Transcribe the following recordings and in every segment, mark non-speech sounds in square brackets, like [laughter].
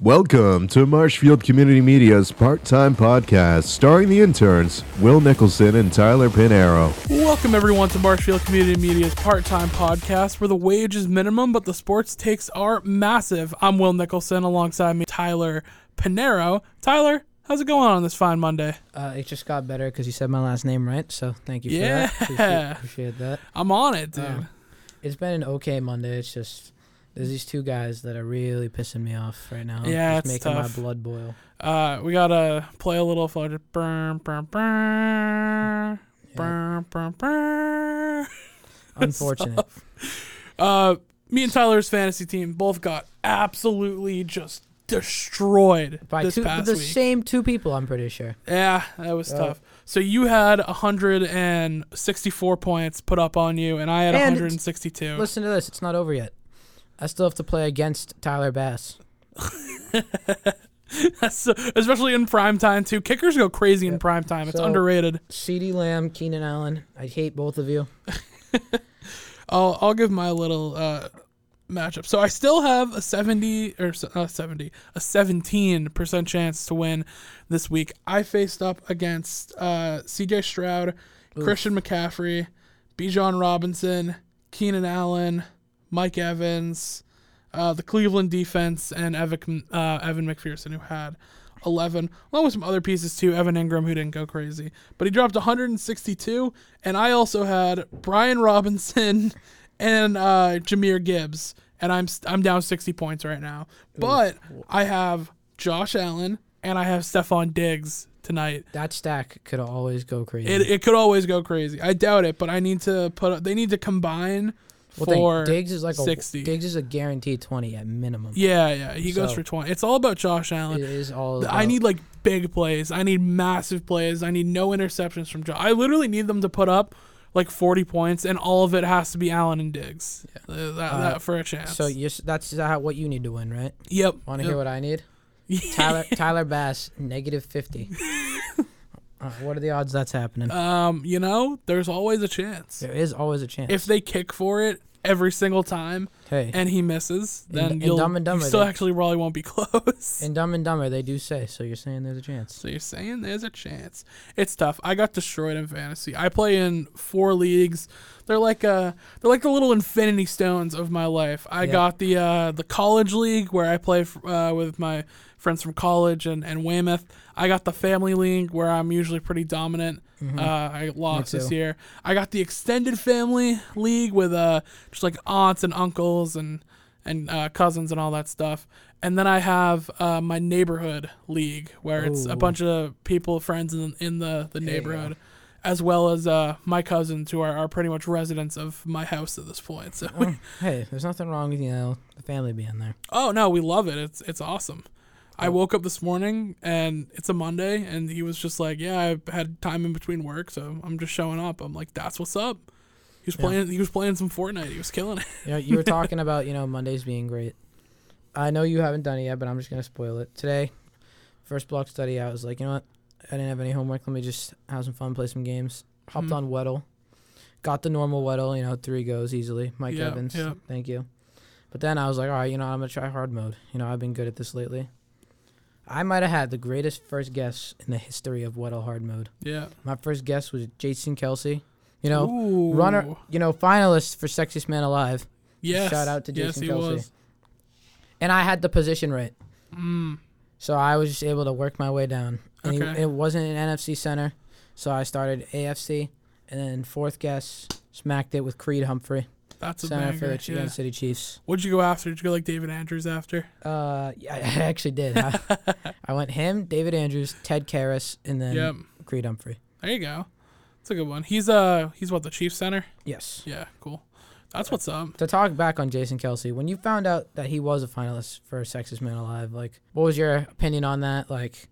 Welcome to Marshfield Community Media's part-time podcast, starring the interns Will Nicholson and Tyler Pinero. Welcome everyone to Marshfield Community Media's part-time podcast, where the wage is minimum but the sports takes are massive. I'm Will Nicholson, alongside me Tyler Pinero. Tyler, how's it going on this fine Monday? Uh, it just got better because you said my last name right, so thank you for Yeah. that. Appreciate, appreciate that. [laughs] I'm on it, dude. Uh, It's been an okay Monday. It's just there's these two guys that are really pissing me off right now. Yeah, it's it's making tough. my blood boil. Uh, we gotta play a little. Just burn, burn, burn, burn, burn, burn. [laughs] Unfortunate. Uh, me and Tyler's fantasy team both got absolutely just destroyed By this two, past the week. same two people, I'm pretty sure. Yeah, that was Yeah. tough. So you had 164 points put up on you, and I had And 162. Listen to this. It's not over yet. I still have to play against Tyler Bass. [laughs] So- especially in prime time too. Kickers go crazy in prime time. It's So- underrated. CeeDee Lamb, Keenan Allen. I hate both of you. [laughs] I'll I'll give my little uh, matchup. So I still have a 70 or uh, 70, a 17 percent chance to win this week. I faced up against uh, C.J. Stroud, Christian McCaffrey, Bijan Robinson, Keenan Allen, Mike Evans, uh, the Cleveland defense, and Evan uh, Evan McPherson who had. 11, along with some other pieces too. Evan Engram, who didn't go crazy, but he dropped 162. And I also had Brian Robinson [laughs] and uh, Jahmyr Gibbs, and I'm I'm down 60 points right now. But I have Josh Allen and I have Stefon Diggs tonight. That stack could always go crazy. It, it could always go crazy. I doubt it, but I need to put. They need to combine well, for think, Diggs is like 60. a Diggs is a guaranteed 20 at minimum. Yeah, yeah. He goes for 20. It's all about Josh Allen. is all. I need like big plays. I need massive plays. I need no interceptions from Josh. I literally need them to put up like 40 points, and all of it has to be Allen and Diggs. Uh, that, Uh, that for a chance. So you that's how, what you need to win, right? yep. Want to yep. hear what I need? [laughs] Tyler Tyler Bass negative fifty. [laughs] uh, what are the odds that's happening? Um, you know, there's always a chance. there is always a chance. If they kick for it every single time hey, and he misses, In- then in you'll Dumb and Dumber, you still they- actually probably won't be [laughs] close. in Dumb and Dumber they do say so. You're saying there's a chance. So you're saying there's a chance. It's tough. I got destroyed in fantasy. I play in four leagues. They're like uh they're like the little infinity stones of my life. I Yeah. got the uh the college league where I play f- uh, with my friends from college and and Weymouth. I got the family league where I'm usually pretty dominant. Uh, I lost this year. I got the extended family league with uh just like aunts and uncles and and uh, cousins and all that stuff. And then I have uh, my neighborhood league where it's a bunch of people, friends in, in the, the neighborhood, as well as uh, my cousins who are, are pretty much residents of my house at this point. So, Oh, [laughs] hey, there's nothing wrong with you know the family being there. oh no, we love it. It's it's awesome. I woke up this morning and it's a Monday, and he was just like, "Yeah, I had time in between work, so I'm just showing up." I'm like, "That's what's up." He was Yeah. playing. He was playing some Fortnite. He was killing it. You know, you were [laughs] talking about you know Mondays being great. I know you haven't done it yet, but I'm just gonna spoil it today. First block study, I was like, you know what? I didn't have any homework. Let me just have some fun, play some games. Hopped Mhm. on Weddle, got the normal Weddle. You know, three goes easily. Mike Yeah, Evans, yeah. thank you. But then I was like, all right, you know, I'm gonna try hard mode. You know, I've been good at this lately. I might have had the greatest first guess in the history of Weddle hard mode. Yeah. My first guess was Jason Kelce. You know, Ooh. runner. You know, finalist for sexiest man alive. Yes. Shout out to yes, Jason he Kelce. was. and I had the position right. Mm. So I was just able to work my way down. And he- Okay. it wasn't an NFC center, so I started AFC, and then fourth guess smacked it with Creed Humphrey, That's a center banger. for the yeah. Kansas City Chiefs. What'd you go after? Did you go like David Andrews after? Uh, yeah, [laughs] I actually did. I, [laughs] I went him, David Andrews, Ted Karras, and then yep. Creed Humphrey. There you go. That's a good one. He's uh he's what the Chiefs center. Yes. Yeah, cool. That's what's up. To talk back on Jason Kelce, when you found out that he was a finalist for Sexiest Man Alive, like, what was your opinion on that? Like,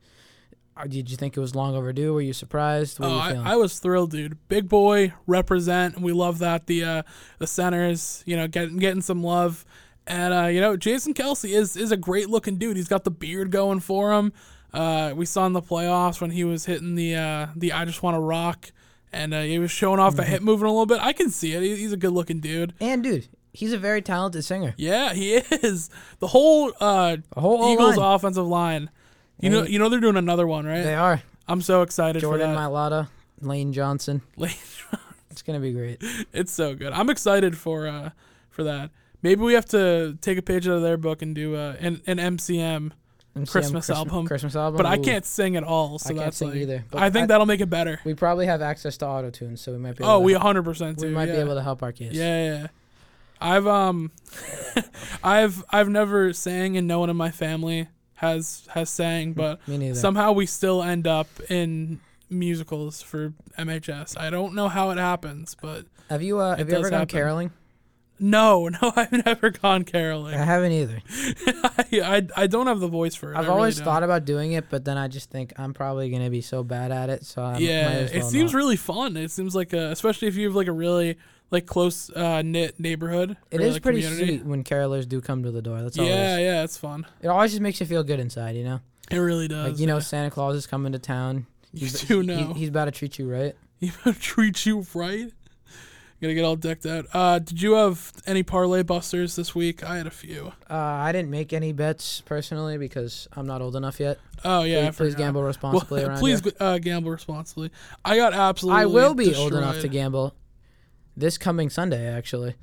did you think it was long overdue? Were you surprised? What Oh, you I, feeling? I was thrilled, dude. Big boy represent. We love that the uh the centers, you know, getting getting some love. And uh, you know, Jason Kelce is is a great looking dude. He's got the beard going for him. Uh, we saw in the playoffs when he was hitting the uh, the I just want to rock, and uh, he was showing off the hip moving a little bit. I can see it. He- He's a good looking dude. and dude, he's a very talented singer. Yeah, he [laughs] is. The whole uh, whole Eagles O-line. offensive line. You know, you know they're doing another one, right? They are I'm so excited Jordan for that. Mailata, Lane Johnson. [laughs] Lane It's gonna be great. it's so good. I'm excited for uh for that. Maybe we have to take a page out of their book and do uh, an an MCM, MCM Christmas album. Christmas album. but I can't sing at all. So I can't that's sing like, either, but I think I- that'll make it better. We probably have access to auto tune, so we might be. Able Oh, to we 100 percent we might yeah. be able to help our kids. Yeah, yeah. yeah. I've um, [laughs] I've I've never sang, and no one in my family has has sang, but Me neither. somehow we still end up in musicals for MHS. I don't know how it happens, but have you uh, have you ever gone happen. caroling? no, [laughs] no, I've never gone caroling. I haven't either. [laughs] I, I I don't have the voice for it. I've really always don't. thought about doing it, but then I just think I'm probably gonna be so bad at it. So I might yeah, as it seems not. really fun. It seems like a, especially if you have like a really like close uh, knit neighborhood. It is like, pretty community. sweet when carolers do come to the door. That's all. Yeah, yeah, it's fun. it always just makes you feel good inside, you know. It really does. Like you know, yeah. Santa Claus is coming to town. You He's- do he- know. he's about to treat you right. [laughs] He to treat you right. Gonna get all decked out. Uh, did you have any parlay busters this week? I had a few. Uh, I didn't make any bets personally because I'm not old enough yet. Oh yeah, please, please gamble [laughs] responsibly Well, around please uh, gamble responsibly. I got absolutely. I will be old enough to gamble this coming Sunday. Actually,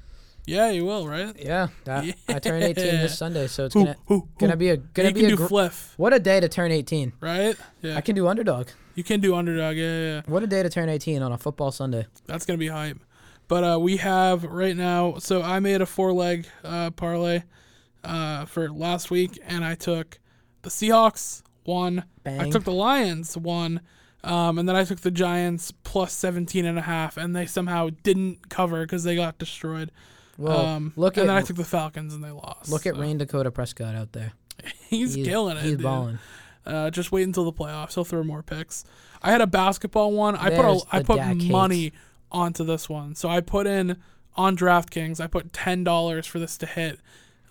Yeah, you will, right? yeah, that, I [laughs] turn 18 this Sunday, so it's gonna who, gonna be a gonna you be can a do gr- fliff, what a day to turn 18. right? Yeah, I can do underdog. you can do underdog. Yeah, yeah, yeah. What a day to turn 18 on a football Sunday. That's gonna be hype. But uh, we have right now. So I made a four leg uh, parlay uh, for last week, and I took the Seahawks one. I took the Lions one, um, and then I took the Giants plus 17 and a half, and they somehow didn't cover because they got destroyed. Well, um, look and at then I took the Falcons and they lost. look at Rayne Dakota Prescott out there. [laughs] He's, killing it. He's dude. balling. Uh, just wait until the playoffs. He'll throw more picks. I had a basketball one. I put a, There's I put Dak hates. money onto this one. So I put in on DraftKings. I put ten dollars for this to hit,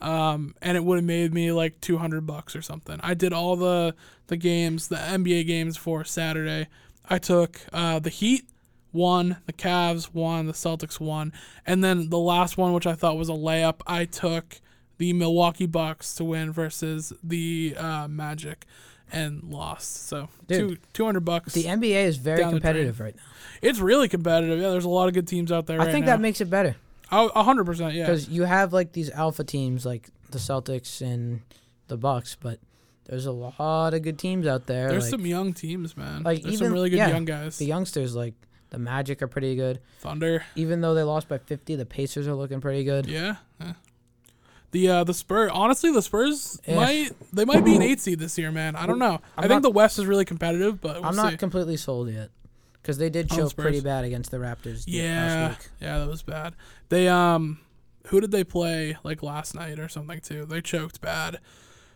um, and it would have made me like two hundred bucks or something. I did all the the games, the NBA games for Saturday. I took uh, the Heat one, the Cavs one, the Celtics one, and then the last one, which I thought was a layup, I took the Milwaukee Bucks to win versus the uh, Magic, and lost. So Dude, two two hundred bucks. The NBA is very Down the drain. competitive right now. It's really competitive. Yeah, there's a lot of good teams out there. I right think now. that makes it better hundred percent. Yeah. because you have like these alpha teams like the Celtics and the Bucks, but there's a lot of good teams out there. There's like, some young teams, man. like, there's even- some really good yeah, young guys. the youngsters like the Magic are pretty good. Thunder. Even though they lost by 50, the Pacers are looking pretty good. Yeah. yeah. The uh the Spurs honestly the Spurs Yeah. might they might be an eight seed this year, man. I don't know. i I'm think not- the West is really competitive, but we'll I'm not completely sold yet because they did choke pretty bad against the Raptors yeah, last week. yeah, that was bad. They um, who did they play like last night or something too? They choked bad.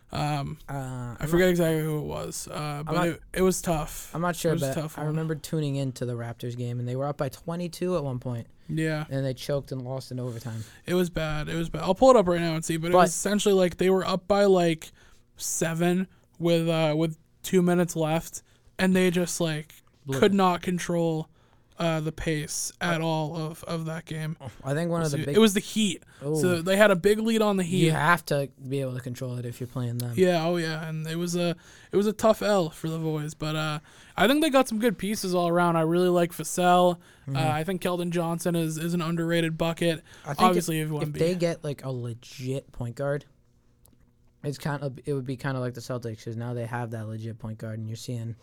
Um, Uh, I forget exactly who it was. Uh, but not- it, it was tough. I'm not sure, It was a but tough I remember tuning into the Raptors game and they were up by 22 at one point, Yeah, and they choked and lost in overtime. it was bad. It was bad. I'll pull it up right now and see. But, it was essentially like they were up by like seven with uh with two minutes left, and they just like Blew could not control uh the pace at all of of that game. I think one of the big. it was the Heat. So they had a big lead on the Heat. you have to be able to control it if you're playing them. Yeah, oh yeah, and it was a it was a tough L for the boys, but uh, I think they got some good pieces all around. I really like Vassell. Uh, I think Keldon Johnson is, is an underrated bucket. Mm-hmm. I think Obviously, if, if they get like a legit point guard, it's kind of it would be kind of like the Celtics because now they have that legit point guard, and you're seeing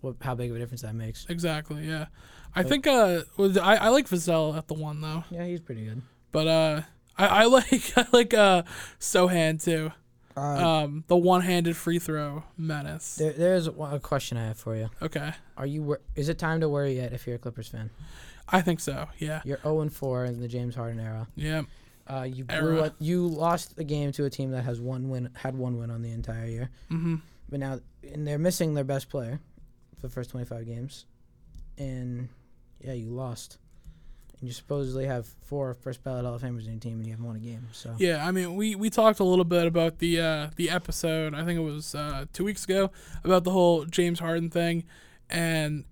what how big of a difference that makes. exactly. Yeah, I think uh, was I, I like Vassell at the one though, Yeah, he's pretty good. but uh, I, I [laughs] like I like uh Sochan too. Uh, Um, the one-handed free throw menace. there, there's one- a question I have for you. Okay, Are you is it time to worry yet if you're a Clippers fan? I think so. Yeah, You're 0 and 4 in the James Harden era. yeah, Uh, you blew up, you lost the game to a team that has one win had one win on the entire year. mm-hmm. But now and they're missing their best player for the first 25 games. And yeah, you lost. And you supposedly have four first ballot Hall of Famers in your team and you haven't won a game. So Yeah, I mean, we, we talked a little bit about the uh, the episode. I think it was uh, two weeks ago about the whole James Harden thing, and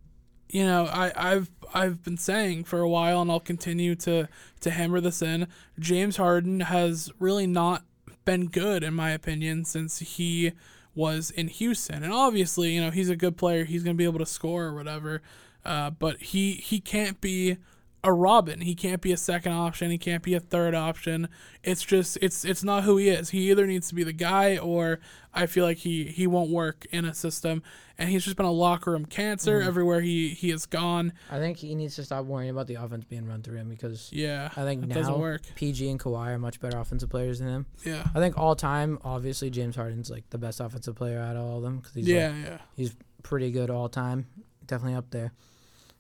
you know, I, I've I've been saying for a while, and I'll continue to to hammer this in. James Harden has really not been good, in my opinion, since he was in Houston. And obviously, you know, he's a good player. He's going to be able to score or whatever. Uh, but he he can't be a Robin. He can't be a second option. He can't be a third option. It's just it's it's not who he is. He either needs to be the guy or I feel like he he won't work in a system. And he's just been a locker room cancer mm-hmm. everywhere he he has gone. I think he needs to stop worrying about the offense being run through him because Yeah, I think now doesn't work. PG and Kawhi are much better offensive players than him. Yeah, I think all time, obviously James Harden's like the best offensive player out of all of them because he's yeah, like, yeah. pretty good all time, definitely up there.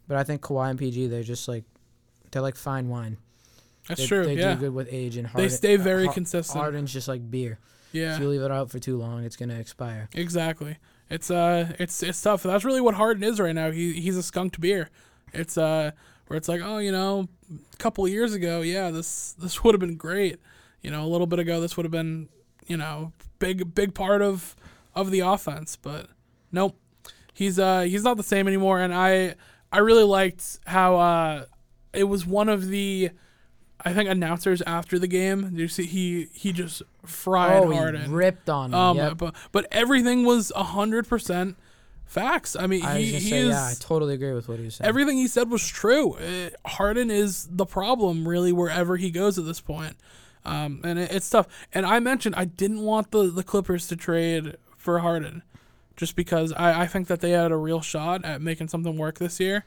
But I think Kawhi and PG they're just like they're like fine wine. That's they, true. They yeah, do good with age and Harden. they stay very consistent. Harden's just like beer. yeah, If you leave it out for too long, it's gonna expire. Exactly. It's uh it's it's tough. That's really what Harden is right now. He he's a skunked beer. It's uh where it's like, oh, you know, a couple of years ago, yeah, this this would have been great. You know, a little bit ago this would have been, you know, big big part of of the offense, but nope. He's uh he's not the same anymore and I I really liked how uh it was one of the I think announcers after the game. You see he he just fried oh, Harden. he ripped on him. Um, yep. but but everything was hundred percent facts. I mean, I he, he say, is yeah, I totally agree with what he was saying. everything he said was true. Uh, Harden is the problem, really, wherever he goes at this point. Um, and it, it's tough. And I mentioned I didn't want the the Clippers to trade for Harden, just because I I think that they had a real shot at making something work this year.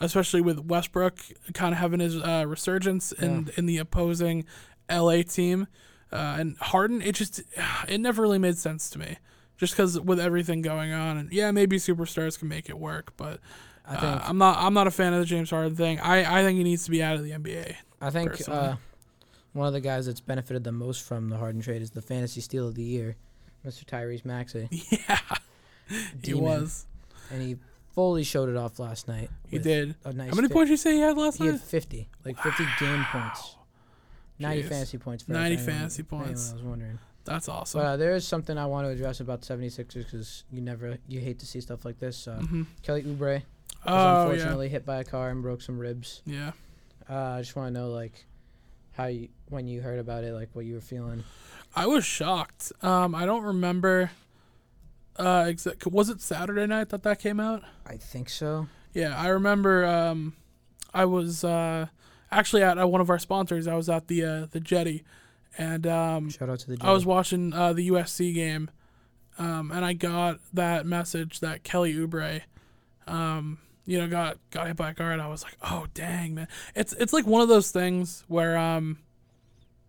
Especially with Westbrook kind of having his uh, resurgence in in the opposing LA team, uh, and Harden, it just it never really made sense to me. Just because with everything going on, and yeah, maybe superstars can make it work, but I uh, think I'm not I'm not a fan of the James Harden thing. I, I think he needs to be out of the NBA. I think uh, one of the guys that's benefited the most from the Harden trade is the fantasy steal of the year, Mr. Tyrese Maxey. [laughs] Yeah, he was. and he fully showed it off last night. He did. A nice How many fi- points you say he had last He night? had 50, like 50 game points. 90 Jeez. fantasy points. For 90 anyone- fantasy points. points. was wondering. That's awesome. But uh, there is something I want to address about 76ers because you never, you hate to see stuff like this. Uh, hmm Kelly Oubre was Oh yeah, unfortunately hit by a car and broke some ribs. yeah. Uh, I just want to know, like, how you, when you heard about it, like, what you were feeling. I was shocked. Um, I don't remember. Uh, exact. Was it Saturday night that that came out? I think so. Yeah, I remember. Um, I was uh actually at uh, one of our sponsors. I was at the uh, the Jetty, and um, Shout out to the. I was watching uh, the USC game, um, and I got that message that Kelly Oubre, um, you know, got got hit by a car, and I was like, oh dang man, it's it's like one of those things where um,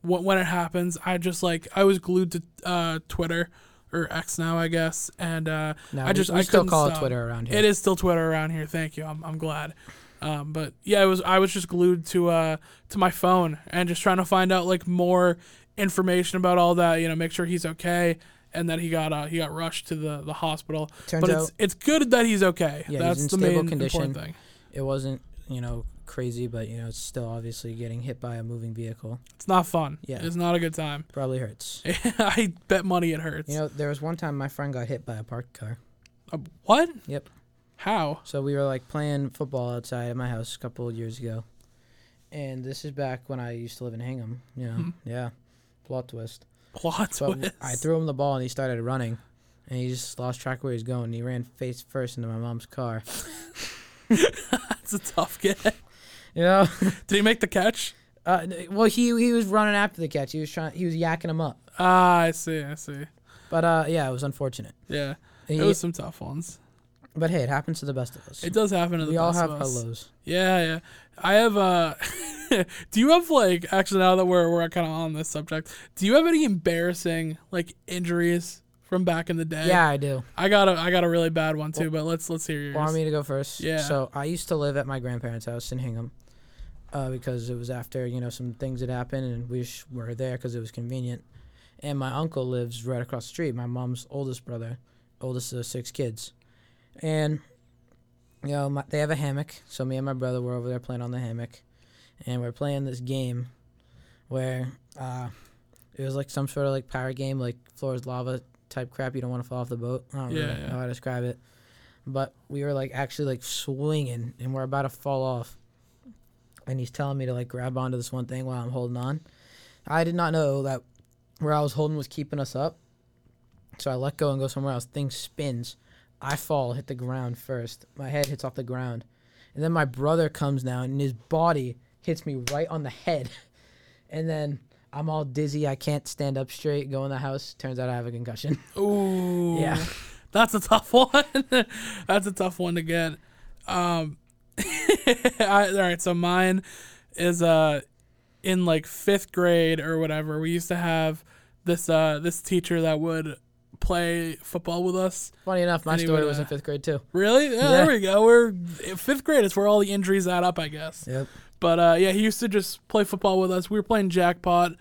when when it happens, I just like I was glued to uh, Twitter or X now, I guess, and uh, No, I just we I still call stop. it Twitter around here. It is still Twitter around here. Thank you. I'm I'm glad. Um, but yeah, it was I was just glued to uh to my phone and just trying to find out like more information about all that. You know, make sure he's okay and that he got uh he got rushed to the the hospital. Turns but out it's it's good that he's okay. Yeah, he's That's in the stable main condition. thing. it wasn't, you know, crazy, but you know, it's still obviously getting hit by a moving vehicle. It's not fun. Yeah. It's not a good time. Probably hurts. [laughs] I bet money it hurts. You know, there was one time my friend got hit by a parked car. Uh, what? Yep. How? So we were like playing football outside at my house a couple of years ago, and this is back when I used to live in Hingham. You know, Mhm. yeah, plot twist. Plot But twist. I threw him the ball and he started running, and he just lost track of where he's going. He ran face first into my mom's car. [laughs] That's a tough get. You know, [laughs] Did he make the catch? uh, well he he was running after the catch. He was trying. He was yakking him up. Ah, I see. I see. But uh, yeah, it was unfortunate. Yeah. He- It was some tough ones. but hey, it happens to the best of us. It does happen to the we all best have of our us. lows. Yeah, yeah. I have uh [laughs] Do you have like actually now that we're we're kind of on this subject, do you have any embarrassing like injuries from back in the day? Yeah, I do. I got a I got a really bad one too, but let's let's hear yours. Want me to go first? Yeah. So I used to live at my grandparents' house in Hingham, uh, because it was after you know some things had happened and we sh- were there because it was convenient. And my uncle lives right across the street. My mom's oldest brother, oldest of six kids, and you know my, they have a hammock. So me and my brother were over there playing on the hammock, and we're playing this game, where uh, it was like some sort of like pirate game, like floor is lava type crap. You don't want to fall off the boat. I don't Yeah, really yeah. know how to describe it. but we were like actually like swinging and we're about to fall off. And he's telling me to like grab onto this one thing while I'm holding on. I did not know that where I was holding was keeping us up. So I let go and go somewhere else. Thing spins. I fall, hit the ground first. My head hits off the ground. And then my brother comes down and his body hits me right on the head. [laughs] And then I'm all dizzy. I can't stand up straight. Go in the house. Turns out I have a concussion. [laughs] Ooh. Yeah. That's a tough [laughs] one. That's a tough one to get. Um, [laughs] I, all right, so mine is uh in like fifth grade or whatever. We used to have this uh this teacher that would play football with us. Funny enough, my story would, was in uh, fifth grade too. Really? Yeah, Yeah. There we go. We're fifth grade is where all the injuries add up, I guess. Yep. But uh, yeah, he used to just play football with us. We were playing jackpot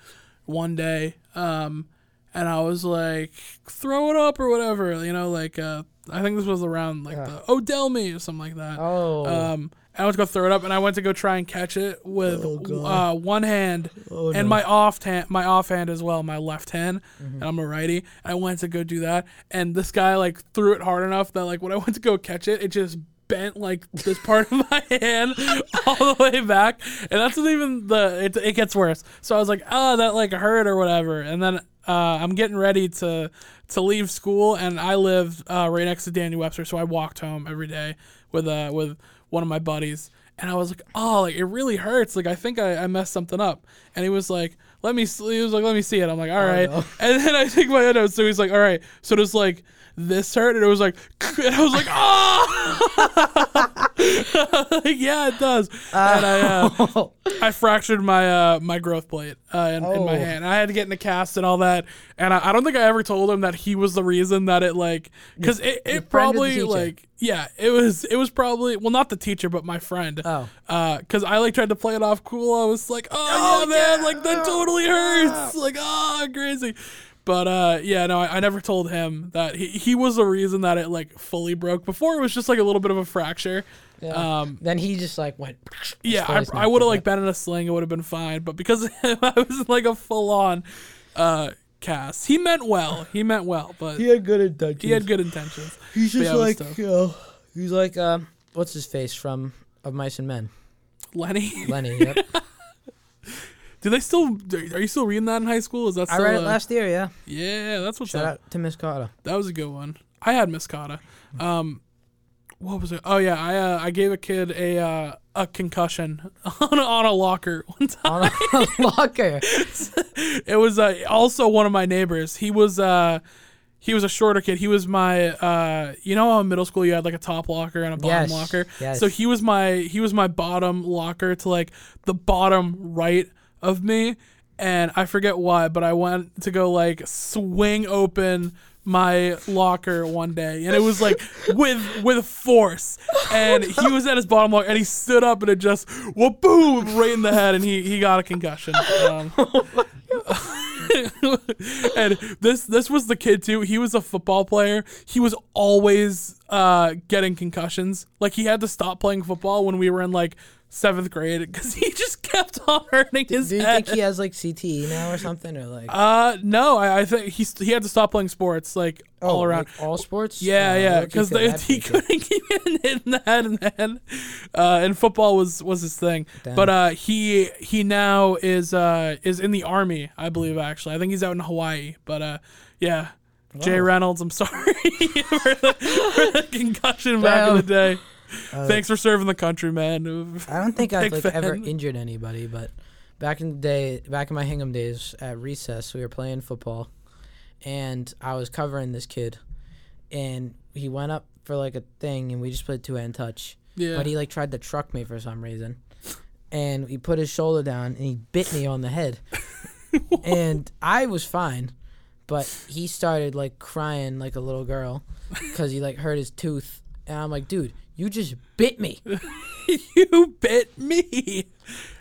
one day, um, and I was like, "Throw it up" or whatever, you know, like uh, I think this was around like Yeah. the Odell me or something like that. Oh. Um, I went to go throw it up, and I went to go try and catch it with Oh, uh, one hand Oh, and no. my off hand, my off hand as well, my left hand, Mm-hmm. and I'm a righty. I went to go do that, and this guy like threw it hard enough that like when I [laughs] went to go catch it, it just bent like this part of my [laughs] hand [laughs] all the way back, and that's not even the it, it gets worse. So I was like, oh, that like hurt or whatever, and then uh, I'm getting ready to to leave school, and I live uh, right next to Daniel Webster, so I walked home every day with uh with one of my buddies. And I was like, oh, like it really hurts. Like I think I, I messed something up. And he was like, let me. See. He was like, let me see it. I'm like, all right. no. [laughs] And then I take my head out. So he's like, all right. So does like this hurt? And it was like, [laughs] and I was like, [laughs] [laughs] oh, yeah, it does. and I uh, I fractured my uh my growth plate uh in, in my Oh. hand. I had to get in a cast and all that. And I, I don't think I ever told him that he was the reason that it like because it, it friend or the probably like yeah it was it was probably well not the teacher but my friend. Oh. Uh, cause I like tried to play it off cool. I was like, oh, yeah, man, like that totally hurts. Like, oh, crazy. But uh, yeah, no, I, I never told him that he, he was the reason that it like fully broke. Before it was just like a little bit of a fracture. Yeah. Um, then he just like went. yeah, I, I would have like been in a sling. It would have been fine. But because [laughs] him, I was like a full on uh, cast. He meant well. He meant well, but He had good intentions. he had good intentions. He's just yeah, like, you know, he's like, um, what's his face from Of Mice and Men? Lenny, Lenny. [laughs] Yep. Do they still? Are you still reading that in high school? Is that I read it uh, last year. Yeah. Yeah, that's what's Shout up. out to Miss Carter. That was a good one. I had Miss Cotta. Um, what was it? Oh yeah, I uh, I gave a kid a uh, a concussion [laughs] on a, on a locker [laughs] one time. On a [laughs] locker. It was uh, also one of my neighbors. He was uh, he was a shorter kid. He was my uh, you know how in middle school you had like a top locker and a bottom Yes, locker. yes. So he was my he was my bottom locker to like the bottom right of me, and I forget why, but I went to go like swing open my locker one day and it was like [laughs] with with force and he was at his bottom locker and he stood up and it just whoop boom right in the head and he he got a concussion um, [laughs] [laughs] and this this was the kid too. He was a football player. He was always uh, getting concussions. Like he had to stop playing football when we were in like seventh grade because [laughs] he just kept on hurting his Do you head. think he has like CTE now or something or like uh, no, I, I think he he had to stop playing sports like all oh, around. like all sports? Yeah, Oh, yeah, because that [laughs] he couldn't keep getting hit in the head, man. Uh, and football was was his thing. Damn. But uh, he he now is uh is in the army, I believe. Actually, I think he's out in Hawaii. But uh, yeah, Jay Reynolds, I'm sorry. [laughs] For, the, for the concussion back in the day. Uh, Thanks for serving the country, man. I don't think [laughs] I've like ever injured anybody, but back in the day, back in my Hingham days at recess, we were playing football, and I was covering this kid, and he went up for like a thing, and we just played two hand touch, Yeah. but he like tried to truck me for some reason, and he put his shoulder down and he bit me on the head, [laughs] and I was fine, but he started like crying like a little girl, because he like hurt his tooth, and I'm like, dude. You just bit me. [laughs] you bit me.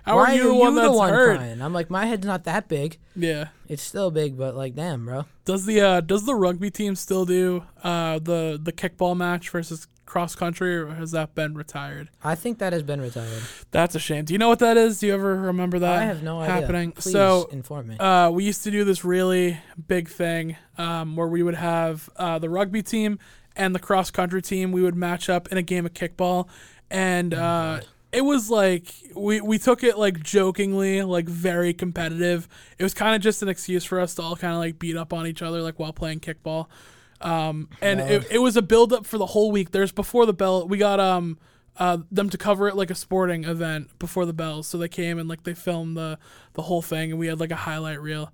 How Why are you the one that's hurt? crying? I'm like, my head's not that big. Yeah. It's still big, but like, damn, bro. Does the uh, does the rugby team still do uh, the the kickball match versus cross country, or has that been retired? I think that has been retired. That's a shame. Do you know what that is? Do you ever remember that? I have no idea. happening? Please So inform me. uh, we used to do this really big thing um, where we would have uh, the rugby team and the cross country team, we would match up in a game of kickball, and uh, it was like we we took it like jokingly, like very competitive. It was kind of just an excuse for us to all kind of like beat up on each other like while playing kickball. Um, and it, it was a build up for the whole week. There's before the bell, we got um uh them to cover it like a sporting event before the bells. So they came and like they filmed the the whole thing, and we had like a highlight reel.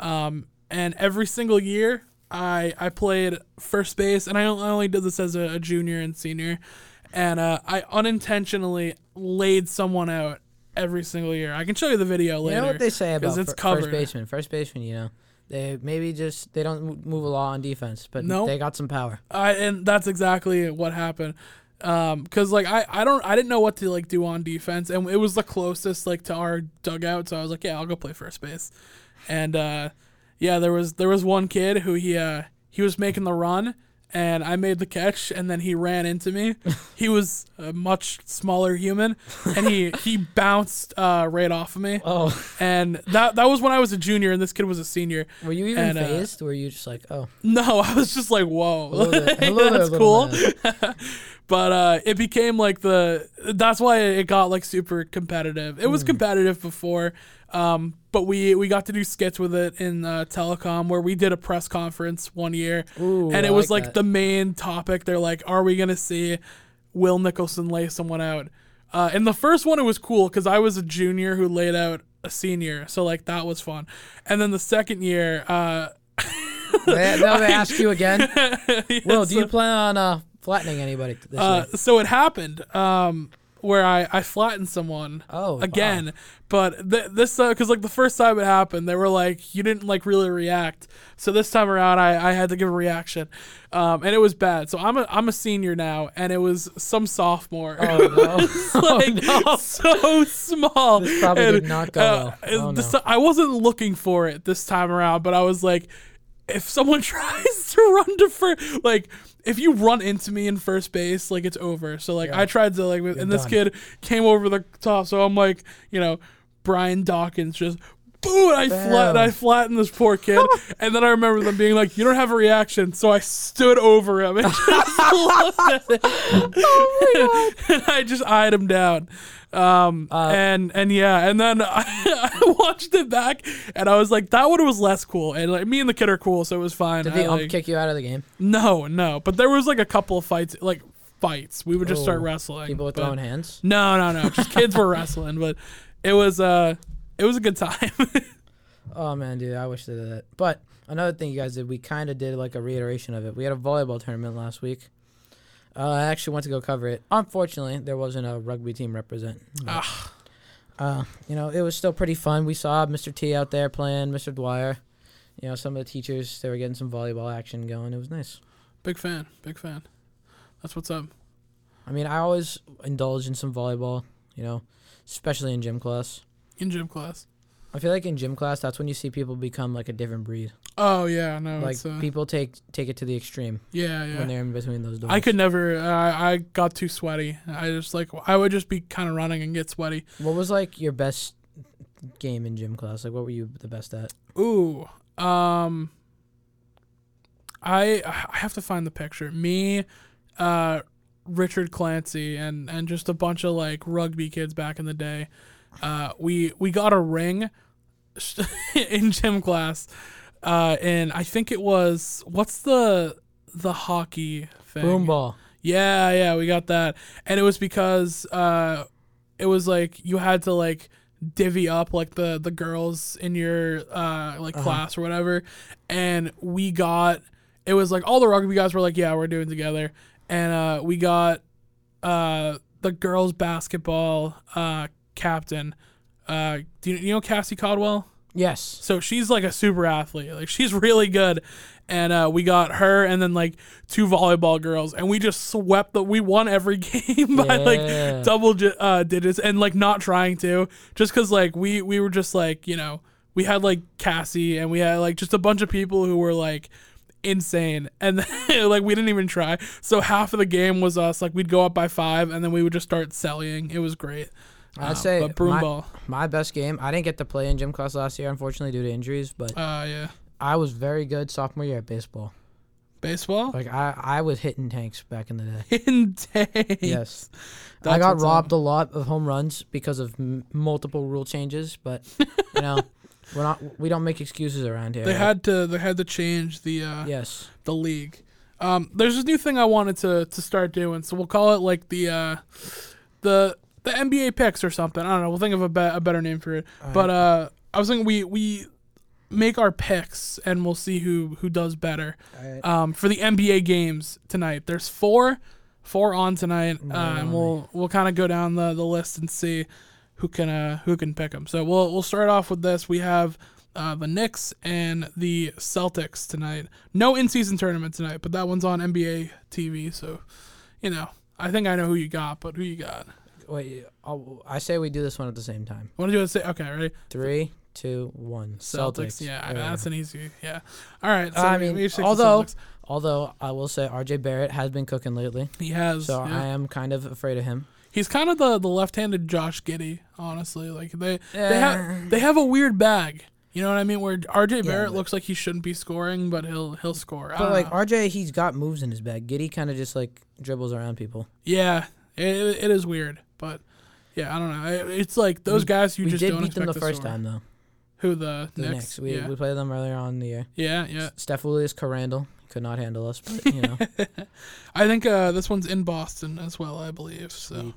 Um, and every single year, I I played first base, and I only, I only did this as a, a junior and senior, and uh, I unintentionally laid someone out every single year. I can show you the video You later. know what they say about it's fir- covered. first baseman? First baseman, you know, they maybe just they don't move a lot on defense, but Nope. they got some power. I and that's exactly what happened. Um, cause like I, I don't I didn't know what to like do on defense, and it was the closest like to our dugout, so I was like, yeah, I'll go play first base, and uh, yeah, there was there was one kid who he uh he was making the run, and I made the catch, and then he ran into me. [laughs] he was a much smaller human, and he he bounced uh right off of me, Oh, and that that was when I was a junior, and this kid was a senior. were you even And, uh, phased? were you just like, oh, No, [laughs] I was just like, whoa, hello there, hello that's cool. [laughs] but uh, it became like the that's why it got like super competitive. It Hmm. was competitive before, um, but we we got to do skits with it in uh, telecom where we did a press conference one year, Ooh, and I it was like, that. the main topic. They're like, "Are we gonna see Will Nicholson lay someone out?" Uh, in the first one, it was cool because I was a junior who laid out a senior, so like that was fun. And then the second year, uh, They, no, they asked you again. yeah, [laughs] Will, do so- you plan on uh, flattening anybody this Uh, so it happened um, where I, I flattened someone Oh, wow. again, but th- this because like the first time it happened, they were like you didn't like really react. So this time around, I, I had to give a reaction, um, and it was bad. So I'm a I'm a senior now, and it was some sophomore. Oh [laughs] no! like no so small. This probably And, did not go uh, well. Oh, no. I wasn't looking for it this time around, but I was like, if someone [laughs] tries to run to first, like if you run into me in first base, like it's over. So like I tried to like, and this done. kid came over the top, so I'm like, you know, Brian Dawkins just. Boo! And I flat, I flattened this poor kid, [laughs] and then I remember them being like, "You don't have a reaction," so I stood over him and [laughs] just [laughs] looked at it. and I just eyed him down. Um, Uh, and and yeah, and then I, I watched it back, and I was like, that one was less cool. And like me and the kid are cool, so it was fine. Did the ump like- kick you out of the game? no, no, but there was like a couple of fights, like fights. We would just start Oh, wrestling. People with but- own hands. No, no, no, just kids were wrestling, but it was uh, it was a good time. [laughs] Oh man, dude, I wish they did that. But another thing you guys did, we kind of did like a reiteration of it. We had a volleyball tournament last week. Uh, I actually went to go cover it. Unfortunately, there wasn't a rugby team represent. but. Uh, you know, it was still pretty fun. We saw Mr. T out there playing, Mr. Dwyer. You know, some of the teachers they were getting some volleyball action going. It was nice. big fan, big fan. That's what's up. I mean, I always indulge in some volleyball. You know, especially in gym class. In gym class. I feel like in gym class, that's when you see people become like a different breed. Oh yeah, no, like uh, people take take it to the extreme yeah, yeah. when they're in between those doors. I could never. I I got too sweaty. I just like I would just be kind of running and get sweaty. What was like your best game in gym class? Like, what were you the best at? Ooh, um, I I have to find the picture. Me, uh, Richard Clancy, and and just a bunch of like rugby kids back in the day. Uh, we we got a ring [laughs] in gym class, uh, and I think it was what's the the hockey thing? Broom ball. Yeah, yeah, we got that. And it was because uh it was like you had to like divvy up like the the girls in your uh like Uh-huh. class or whatever. And we got it was like all the rugby guys were like, Yeah, we're doing together. And uh we got uh the girls basketball uh captain. Uh do you, you know Cassie Caldwell? Yes. So she's like a super athlete. Like she's really good. And uh, we got her and then like two volleyball girls and we just swept the we won every [laughs] game by Yeah. like double uh, digits and like not trying to just cuz like we we were just like, you know, we had like Cassie and we had like just a bunch of people who were like insane and then, [laughs] like we didn't even try. So half of the game was us like we'd go up by 5 and then we would just start selling. It was great. I'd say but broom my, ball. my best game. I didn't get to play in gym class last year, unfortunately, due to injuries. But Uh yeah. I was very good sophomore year at baseball. Baseball. Like I, I was hitting tanks back in the day. In days. Yes, [laughs] That's I got what's up. robbed a lot of home runs because of m- multiple rule changes. But you know, [laughs] we're not. We don't make excuses around here. They had to. They had to change the. Uh, yes. the league. Um, there's this new thing I wanted to to start doing, so we'll call it like the uh, the the NBA picks or something. I don't know. We'll think of a, be- a better name for it. but uh, I was thinking we we make our picks and we'll see who who does better. Alright. Um, for the NBA games tonight, there's four four on tonight, uh, and we'll we'll kind of go down the, the list and see who can uh, who can pick them. So we'll we'll start off with this. We have uh, the Knicks and the Celtics tonight. No in season tournament tonight, but that one's on NBA TV. So you know, I think I know who you got, but who you got? Wait. I'll, I say we do this one at the same time. Want to do it? Say okay, ready? Three, two, one. Celtics. Yeah, There we that's an easy. Yeah. All right. So I we- mean, we should although- Although I will say R.J. Barrett has been cooking lately, he has, so yeah. I am kind of afraid of him. he's kind of the the left-handed Josh Giddey. Honestly, like they they Eh. have they have a weird bag. You know what I mean? Where R.J. Barrett but- looks like he shouldn't be scoring, but he'll he'll score. But like know. R.J., he's got moves in his bag. Giddey kind of just like dribbles around people. yeah, it, it is weird, but yeah, I don't know. It's like those We- guys you we just did don't beat them the first time though. Who the, The Knicks? Knicks. We yeah. we played them earlier on in the year. yeah, yeah. Steph Williams, Carandall could not handle us, but you know, [laughs] I think uh, this one's in Boston as well. I believe so.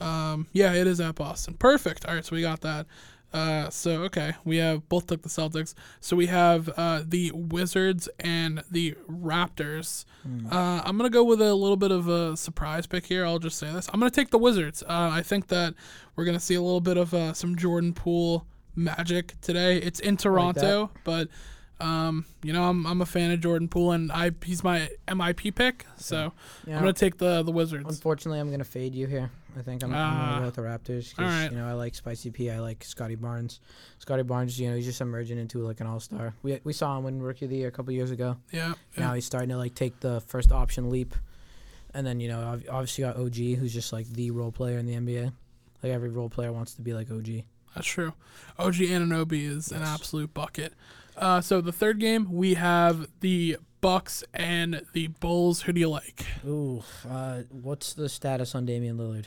Um, yeah, it is at Boston. Perfect. All right, so we got that. Uh, so okay, we have both took the Celtics. So we have uh, the Wizards and the Raptors. Hmm. Uh, I'm gonna go with a little bit of a surprise pick here. I'll just say this: I'm gonna take the Wizards. Uh, I think that we're gonna see a little bit of uh, some Jordan Poole magic today. It's in Toronto, but um, you know I'm, I'm a fan of Jordan Poole, and I he's my MIP pick. So Yeah. I'm gonna take the the Wizards. Unfortunately, I'm gonna fade you here. I think I'm, I'm Ah. gonna go with the Raptors because Alright. you know I like Spicy P. I like Scottie Barnes. Scottie Barnes, you know, he's just emerging into like an all star. We we saw him win Rookie of the Year a couple years ago. Yeah. Now yeah. he's starting to like take the first option leap, and then you know ob- obviously you got OG, who's just like the role player in the NBA. Like every role player wants to be like OG. That's true. OG Anunoby is an absolute bucket. Uh, so the third game we have the Bucks and the Bulls. Who do you like? Ooh, uh, what's the status on Damian Lillard?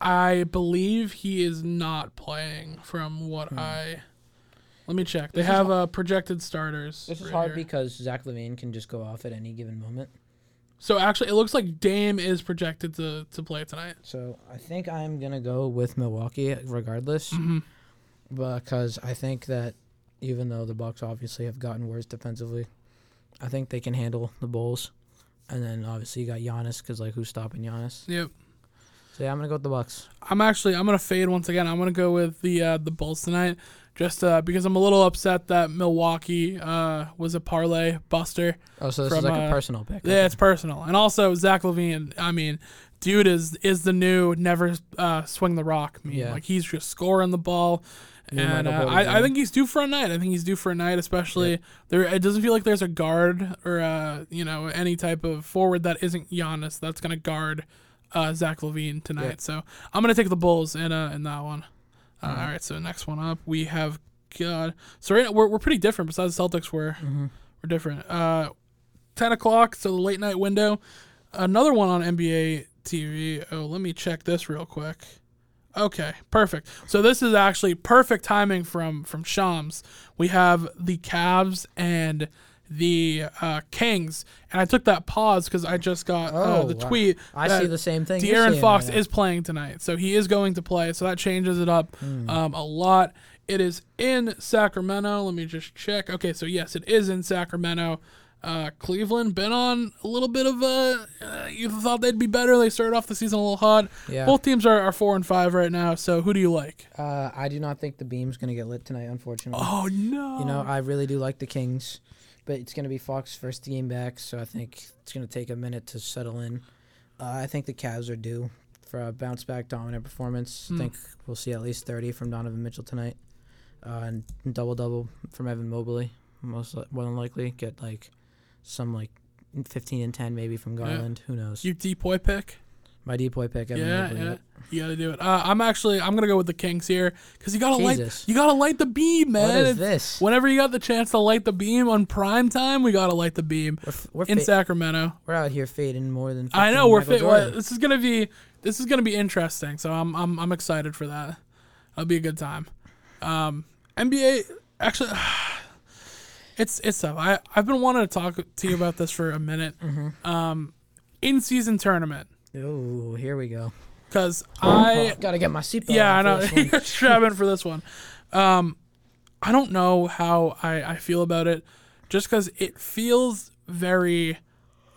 I believe he is not playing. From what I let me check. They Hmm. This have uh, projected starters. This is right hard here. because Zach LaVine can just go off at any given moment. so actually, it looks like Dame is projected to to play tonight. So I think I'm gonna go with Milwaukee regardless, hmm because I think that even though the Bucks obviously have gotten worse defensively, I think they can handle the Bulls. And then obviously you got Giannis because like who's stopping Giannis? Yep. So yeah, I'm gonna go with the Bucks. I'm actually I'm gonna fade once again. I'm gonna go with the uh, the Bulls tonight, just uh, because I'm a little upset that Milwaukee uh, was a parlay buster. Oh, so this From, is like uh, a personal pick. Yeah, it's personal, and also Zach LaVine. I mean, dude is is the new never uh, swing the rock. meme. Yeah. like he's just scoring the ball. And uh, I, I think he's due for a night. I think he's due for a night, especially there. It doesn't feel like there's a guard or uh, you know any type of forward that isn't Giannis that's gonna guard uh, Zach LaVine tonight. Yeah. So I'm gonna take the Bulls in uh, in that one. Uh, Alright. All right, so next one up we have God. So right now we're we're pretty different. Besides the Celtics, we're Mm-hmm. we're different. Uh, ten o'clock, so the late night window. Another one on NBA TV. Oh, let me check this real quick. Okay, perfect. So this is actually perfect timing from from Shams. We have the Cavs and the uh, Kings, and I took that pause because I just got uh, Oh, the wow. tweet. I see the same thing. De'Aaron Fox right is playing tonight, so he is going to play. So that changes it up Hmm. um, a lot. It is in Sacramento. Let me just check. Okay, so yes, it is in Sacramento. Uh, Cleveland been on a little bit of a. Uh, you thought they'd be better. They started off the season a little hot. Yeah. Both teams are, are four and five right now. So who do you like? Uh, I do not think the beam's gonna get lit tonight, unfortunately. Oh no! You know, I really do like the Kings, but it's gonna be Fox first game back, so I think it's gonna take a minute to settle in. Uh, I think the Cavs are due for a bounce back dominant performance. Hmm. I think we'll see at least thirty from Donovan Mitchell tonight, uh, and double double from Evan Mobley. Most li- more than likely get like some like fifteen and ten maybe from Yeah. Garland. Who knows? you DPOY pick. My DPOY pick. Evan Yeah, yeah. You gotta do it. Uh, I'm actually I'm gonna go with the Kings here because you gotta light you gotta light the beam, man. What is It's- this? Whenever you got the chance to light the beam on prime time, we gotta light the beam We're, we're, in fa- Sacramento. we're out here fading more than. I know we're well, Jordan. This is gonna be this is gonna be interesting. So I'm I'm I'm excited for that. It'll be a good time. Um, NBA actually, [sighs] it's it's tough. I I've been wanting to talk to you about this for a minute. Mm-hmm. Um, in season tournament Ooh, here we go. because I Gotta get my seatbelt. yeah I know for this [laughs] one. strapping for this one. Um, I don't know how I I feel about it, just because it feels very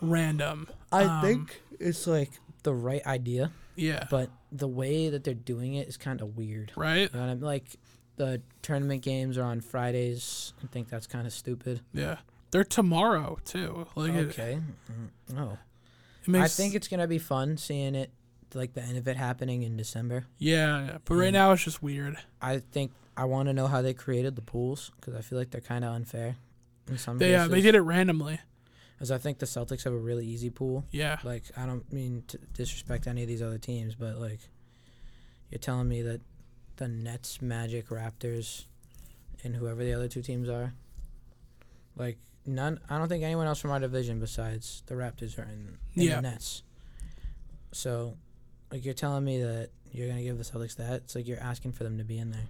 random. I Um, think it's like the right idea, Yeah. but the way that they're doing it is kind of weird. right. You know I mean? Like the tournament games are on Fridays. I think that's kind of stupid. Yeah. They're tomorrow too. Like Okay. Mm, No. it makes I think it's gonna be fun seeing it, like the end of it happening in December. yeah, yeah. But right Mm. now it's just weird. I think I want to know how they created the pools because I feel like they're kind of unfair in some They yeah, cases. they did it randomly. Because I think the Celtics have a really easy pool. Yeah. Like I don't mean to disrespect any of these other teams, but like you're telling me that the Nets, Magic, Raptors, and whoever the other two teams are, like none. I don't think anyone else from our division besides the Raptors are in, in Yeah. the Nets. So, like you're telling me that you're gonna give the Celtics that? It's like you're asking for them to be in there.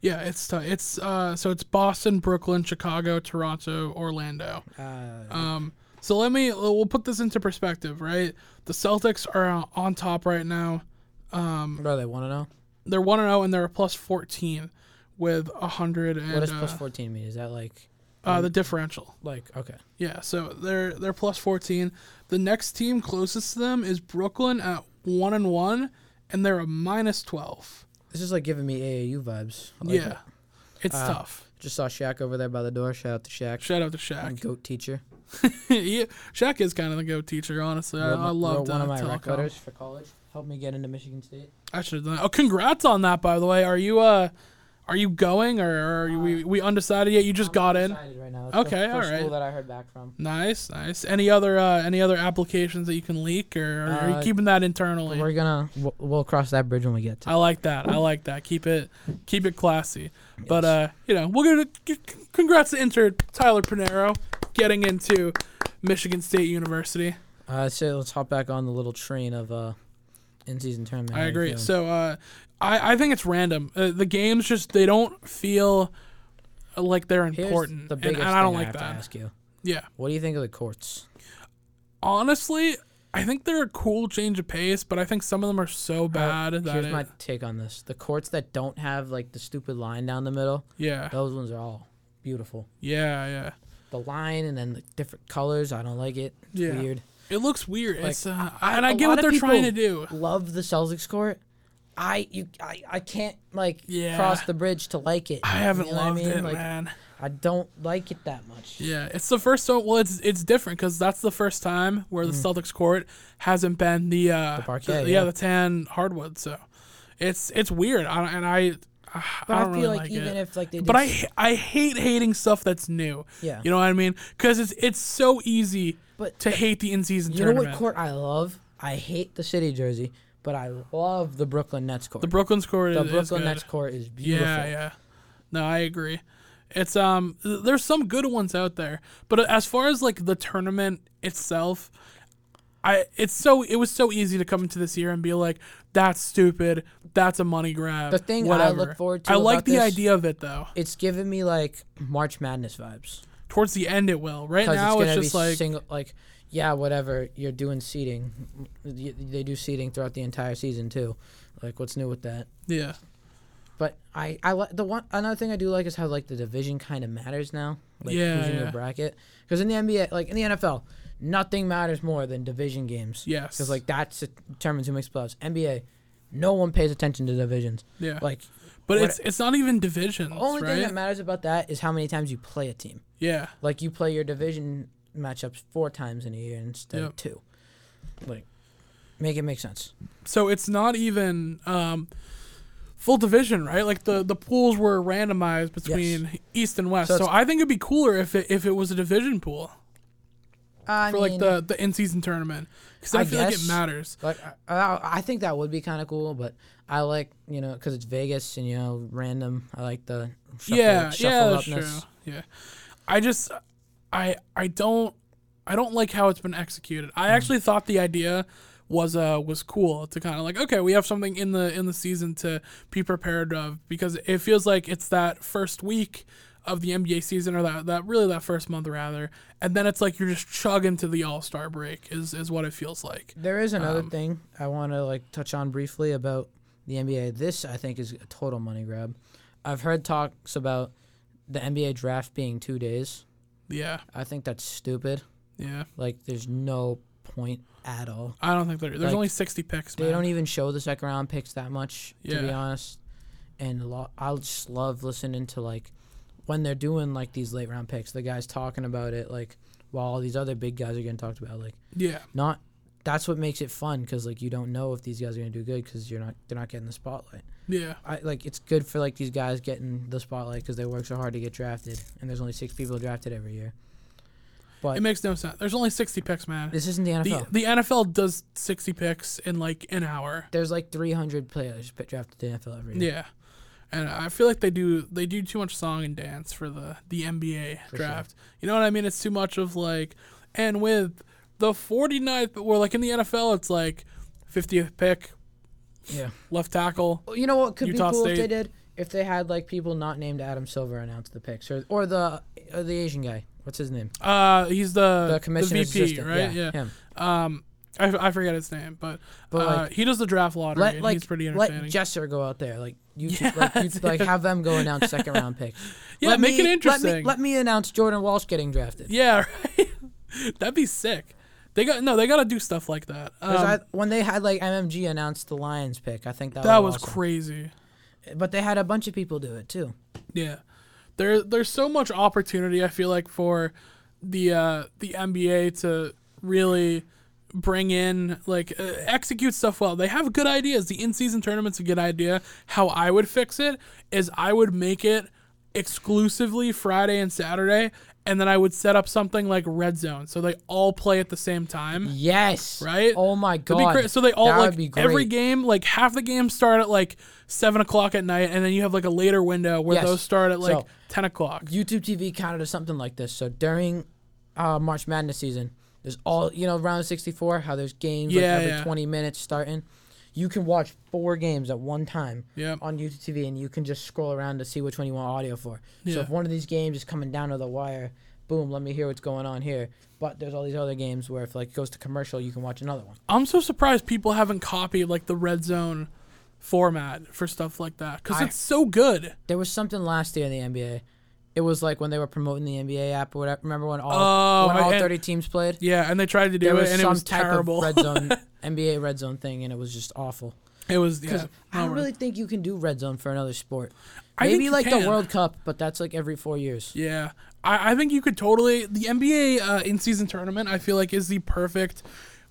Yeah, it's t- it's uh so it's Boston, Brooklyn, Chicago, Toronto, Orlando. Uh, Um so let me we'll put this into perspective, right? The Celtics are uh, on top right now. Um what do they want to know? they're 1 and 0 and they're a plus 14 with a 100 and What does uh, plus fourteen mean? Is that like uh the differential. like okay? Yeah, so they're they're plus 14. The next team closest to them is Brooklyn at 1 and 1 and they're a minus 12. This is like giving me AAU vibes. I like yeah. it. It's Uh, tough. Just saw Shaq over there by the door. Shout out to Shaq. Shout out to Shaq. goat teacher. [laughs] yeah, Shaq is kind of the goat teacher, honestly. I, Wrote my- I love one of my telecom. rec for college. Helped me get into Michigan State. I should have done that. Oh, congrats on that, by the way. Are you uh, are you going or are you, we we undecided yet? You just I'm got in. Right now. It's Okay, the first alright. School that I heard back from. Nice, nice. Any other uh, any other applications that you can leak, or are you Uh, keeping that internally? We're gonna we'll, we'll cross that bridge when we get to. I like that. I like that. Keep it keep it classy. But uh, you know, we're gonna congrats to intern Tyler Panero getting into Michigan State University. Uh, so let's hop back on the little train of uh, in season tournament. I agree. So uh, I I think it's random. Uh, the games just they don't feel like they're Here's important, the and, biggest and I don't thing like have to that. ask you. Yeah, What do you think of the courts? honestly, I think they're a cool change of pace, but I think some of them are so bad Uh, that here's it, my take on this: the courts that don't have like the stupid line down the middle, yeah, those ones are all beautiful. yeah, yeah. The line and then the different colors, I don't like it. It's Yeah. weird. It looks weird. Like, it's, uh, I- and I get what they're trying to do. Love the Celtics court. I you I, I can't like Yeah. cross the bridge to like it. I haven't You know loved I mean? it, Like, man. I don't like it that much. Yeah, it's the first time. Well, it's it's different because that's the first time where the Celtics court hasn't been the uh Mm. The parquet, yeah. yeah. the tan hardwood. So it's it's weird. I, and I I But I, don't feel really like, like, even it. if like they but I hate hating stuff that's new. yeah. You know what I mean? Because it's it's so easy But to hate the in season you know what court I love? I hate the city jersey, but I love the Brooklyn Nets court. the Brooklyn's court The is, is Brooklyn good. Nets court is beautiful. Yeah, yeah. No, I agree. It's um there's some good ones out there. But as far as like the tournament itself, I it's so it was so easy to come into this year and be like that's stupid, that's a money grab. The thing I look forward to I like the this- idea of it though. It's giving me like March Madness vibes. Towards the end it will. Right now it's it's, just like single like yeah, whatever. You're doing seating. Y- They do seating throughout the entire season too. Like what's new with that? yeah. But I I like the one another thing I do like is how like the division kind of matters now. Like Yeah, who's in yeah. your bracket. Because in the NBA, like in the NFL, nothing matters more than division games. Yes. Because like that determines who makes playoffs. NBA, no one pays attention to divisions. yeah. Like but what- it's it's not even divisions, the only right? thing that matters about that is how many times you play a team. yeah. Like you play your division matchups four times in a year instead Yep. of two. Like, make it make sense. So it's not even um, full division, right? Like the, the pools were randomized between East and West. So So, I think it'd be cooler if it if it was a division pool. I for like the the in season tournament because I, I feel like it matters. Like I, I, think that would be kind of cool, but I like you know because it's Vegas and you know random. I like the shuffle, yeah, yeah, that's upness. true. Yeah, I just, I, I don't, I don't like how it's been executed. I actually thought the idea was uh was cool to kind of like okay we have something in the in the season to be prepared of because it feels like it's that first week of the NBA season or that that really that first month rather and then it's like you're just chugging to the All Star break is is what it feels like. There is another Um, thing I want to like touch on briefly about the NBA. This I think is a total money grab. I've heard talks about the NBA draft being two days. Yeah, I think that's stupid. yeah. Like there's no point at all. I don't think there's Like, only 60 picks. They man. don't even show the second round picks that much, to be honest. And a lot, I just love listening to like when they're doing like these late round picks, the guys talking about it, like while all these other big guys are getting talked about. Like Yeah, not, that's what makes it fun because like you don't know if these guys are gonna do good because you're not, they're not getting the spotlight. yeah. I like it's good for like these guys getting the spotlight because they work so hard to get drafted, and there's only six people drafted every year. But It makes no sense. There's only 60 picks, man. this isn't the The, NFL. the NFL does 60 picks in like an hour. there's like 300 players drafted to the NFL every year. Yeah. And I feel like they do they do too much song and dance for the the NBA For sure. draft. You know what I mean? It's too much of like and with the 49th but we're like in the NFL it's like 50th pick, Yeah. left tackle. Well, You know what could Utah be cool if they did? If they had like people not named Adam Silver announce the picks, or or the or the Asian guy. What's his name? Uh he's the The the, VP, assistant. right? Yeah, Yeah. him. Um I, I forget his name, but, But uh, like, he does the draft lottery. let and like he's pretty entertaining. let Jesser go out there, like you, Yeah, like, you [laughs] like have them go [laughs] announce second round picks. yeah, Let make me- it interesting. Let me, let me announce Jordan Walsh getting drafted. Yeah, [laughs] right. That'd be sick. They got no. They got to do stuff like that. Um, I, when they had like MMG announce the Lions pick, I think that, that was awesome. crazy. But they had a bunch of people do it too. Yeah, there there's so much opportunity. I feel like for the uh, the NBA to really bring in like uh, execute stuff well. They have good ideas. The in season tournament's a good idea. How I would fix it is I would make it exclusively Friday and Saturday, and then I would set up something like red zone so they all play at the same time. Yes. Right? Oh my god. great. So they all That like would be great. every game, like half the games start at like seven o'clock at night, and then you have like a later window where Yes. those start at like So- ten o'clock. YouTube TV counted as something like this. So during uh, March Madness season, there's all you know round 64 how there's games Yeah, like every yeah. 20 minutes starting. You can watch four games at one time Yep. on YouTube TV, and you can just scroll around to see which one you want audio for. So if one of these games is coming down to the wire, boom, let me hear what's going on here. But there's all these other games where if like it goes to commercial, you can watch another one. I'm so surprised people haven't copied like the red zone format for stuff like that because it's so good. There was something last year in the NBA. It was like when they were promoting the NBA app or whatever. Remember when all Oh, when all and- 30 teams played? Yeah, and they tried to do there it, was and it some was type terrible. of red zone [laughs] NBA red zone thing, and it was just awful. it was yeah. I don't really think you can do red zone for another sport. Maybe like can. the World Cup, but that's like every four years. Yeah, I, I think you could totally the NBA uh, in season tournament. I feel like is the perfect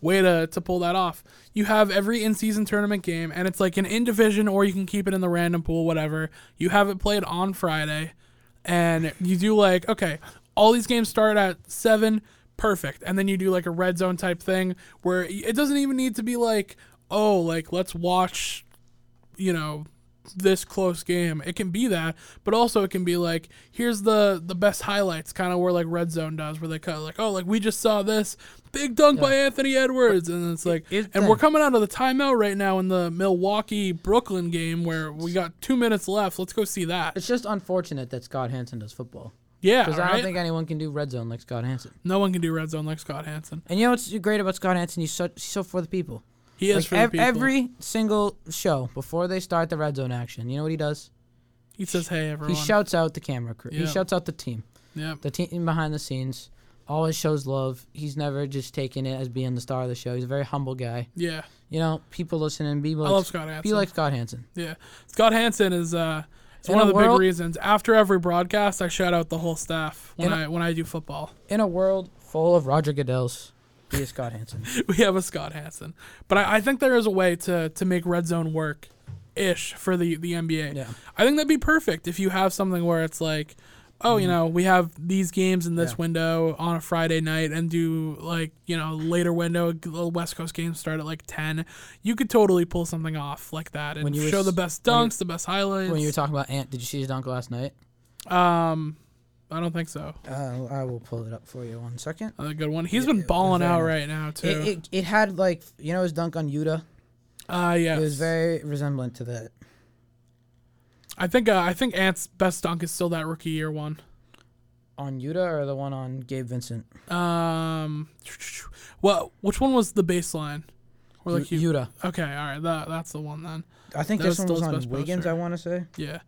way to to pull that off. You have every in season tournament game, and it's like an in division, or you can keep it in the random pool, whatever. You have it played on Friday, and you do like okay, all these games start at seven, perfect, and then you do like a red zone type thing where it doesn't even need to be like oh like let's watch you know this close game. It can be that, but also it can be like here's the the best highlights, kind of where like Red Zone does, where they cut like oh like we just saw this big dunk by Anthony Edwards, and it's like Here's the and we're coming out of the timeout right now in the Milwaukee Brooklyn game where we got two minutes left. Let's go see that. It's just unfortunate that Scott Hanson does football Yeah, because I don't think anyone can do red zone like Scott Hanson. no one can do Red Zone like Scott Hanson. And you know what's great about Scott Hanson? He's so, he's so for the people. He is Like for ev- the people. every single show before they start the red zone action, you know what he does? he says hey everyone. He shouts out the camera crew. He shouts out the team. yeah. The team behind the scenes. Always shows love. He's never just taking it as being the star of the show. He's a very humble guy. Yeah, You know, people listening, be I like, love Scott Hanson. be like Scott Hanson. Yeah, Scott Hanson is uh, it's In one of a the big reasons. After every broadcast, I shout out the whole staff when In a- I when I do football. In a world full of Roger Goodell's, be a Scott Hanson. [laughs] We have a Scott Hanson, but I, I think there is a way to to make red zone work, ish for the the NBA. Yeah. I think that'd be perfect if you have something where it's like oh, you know, we have these games in this Yeah. window on a Friday night and do like, you know, later window, the West Coast games start at like 10. You could totally pull something off like that and When you were show s- the best when you- dunks, the best highlights. When you were talking about Ant, did you see his dunk last night? um, I don't think so. Uh, I will pull it up for you one second. Another good one. He's been balling out right now too. It, it, it had like you know his dunk on Yuta. uh, yeah. It was very resemblant to that. I think uh, I think Ant's best dunk is still that rookie year one. On Yuta or the one on Gabe Vincent? Um, well, which one was the baseline? Or like U- you, Yuta. okay, all right, that that's the one then. I think That this one was on Wiggins. poster. I want to say. Yeah,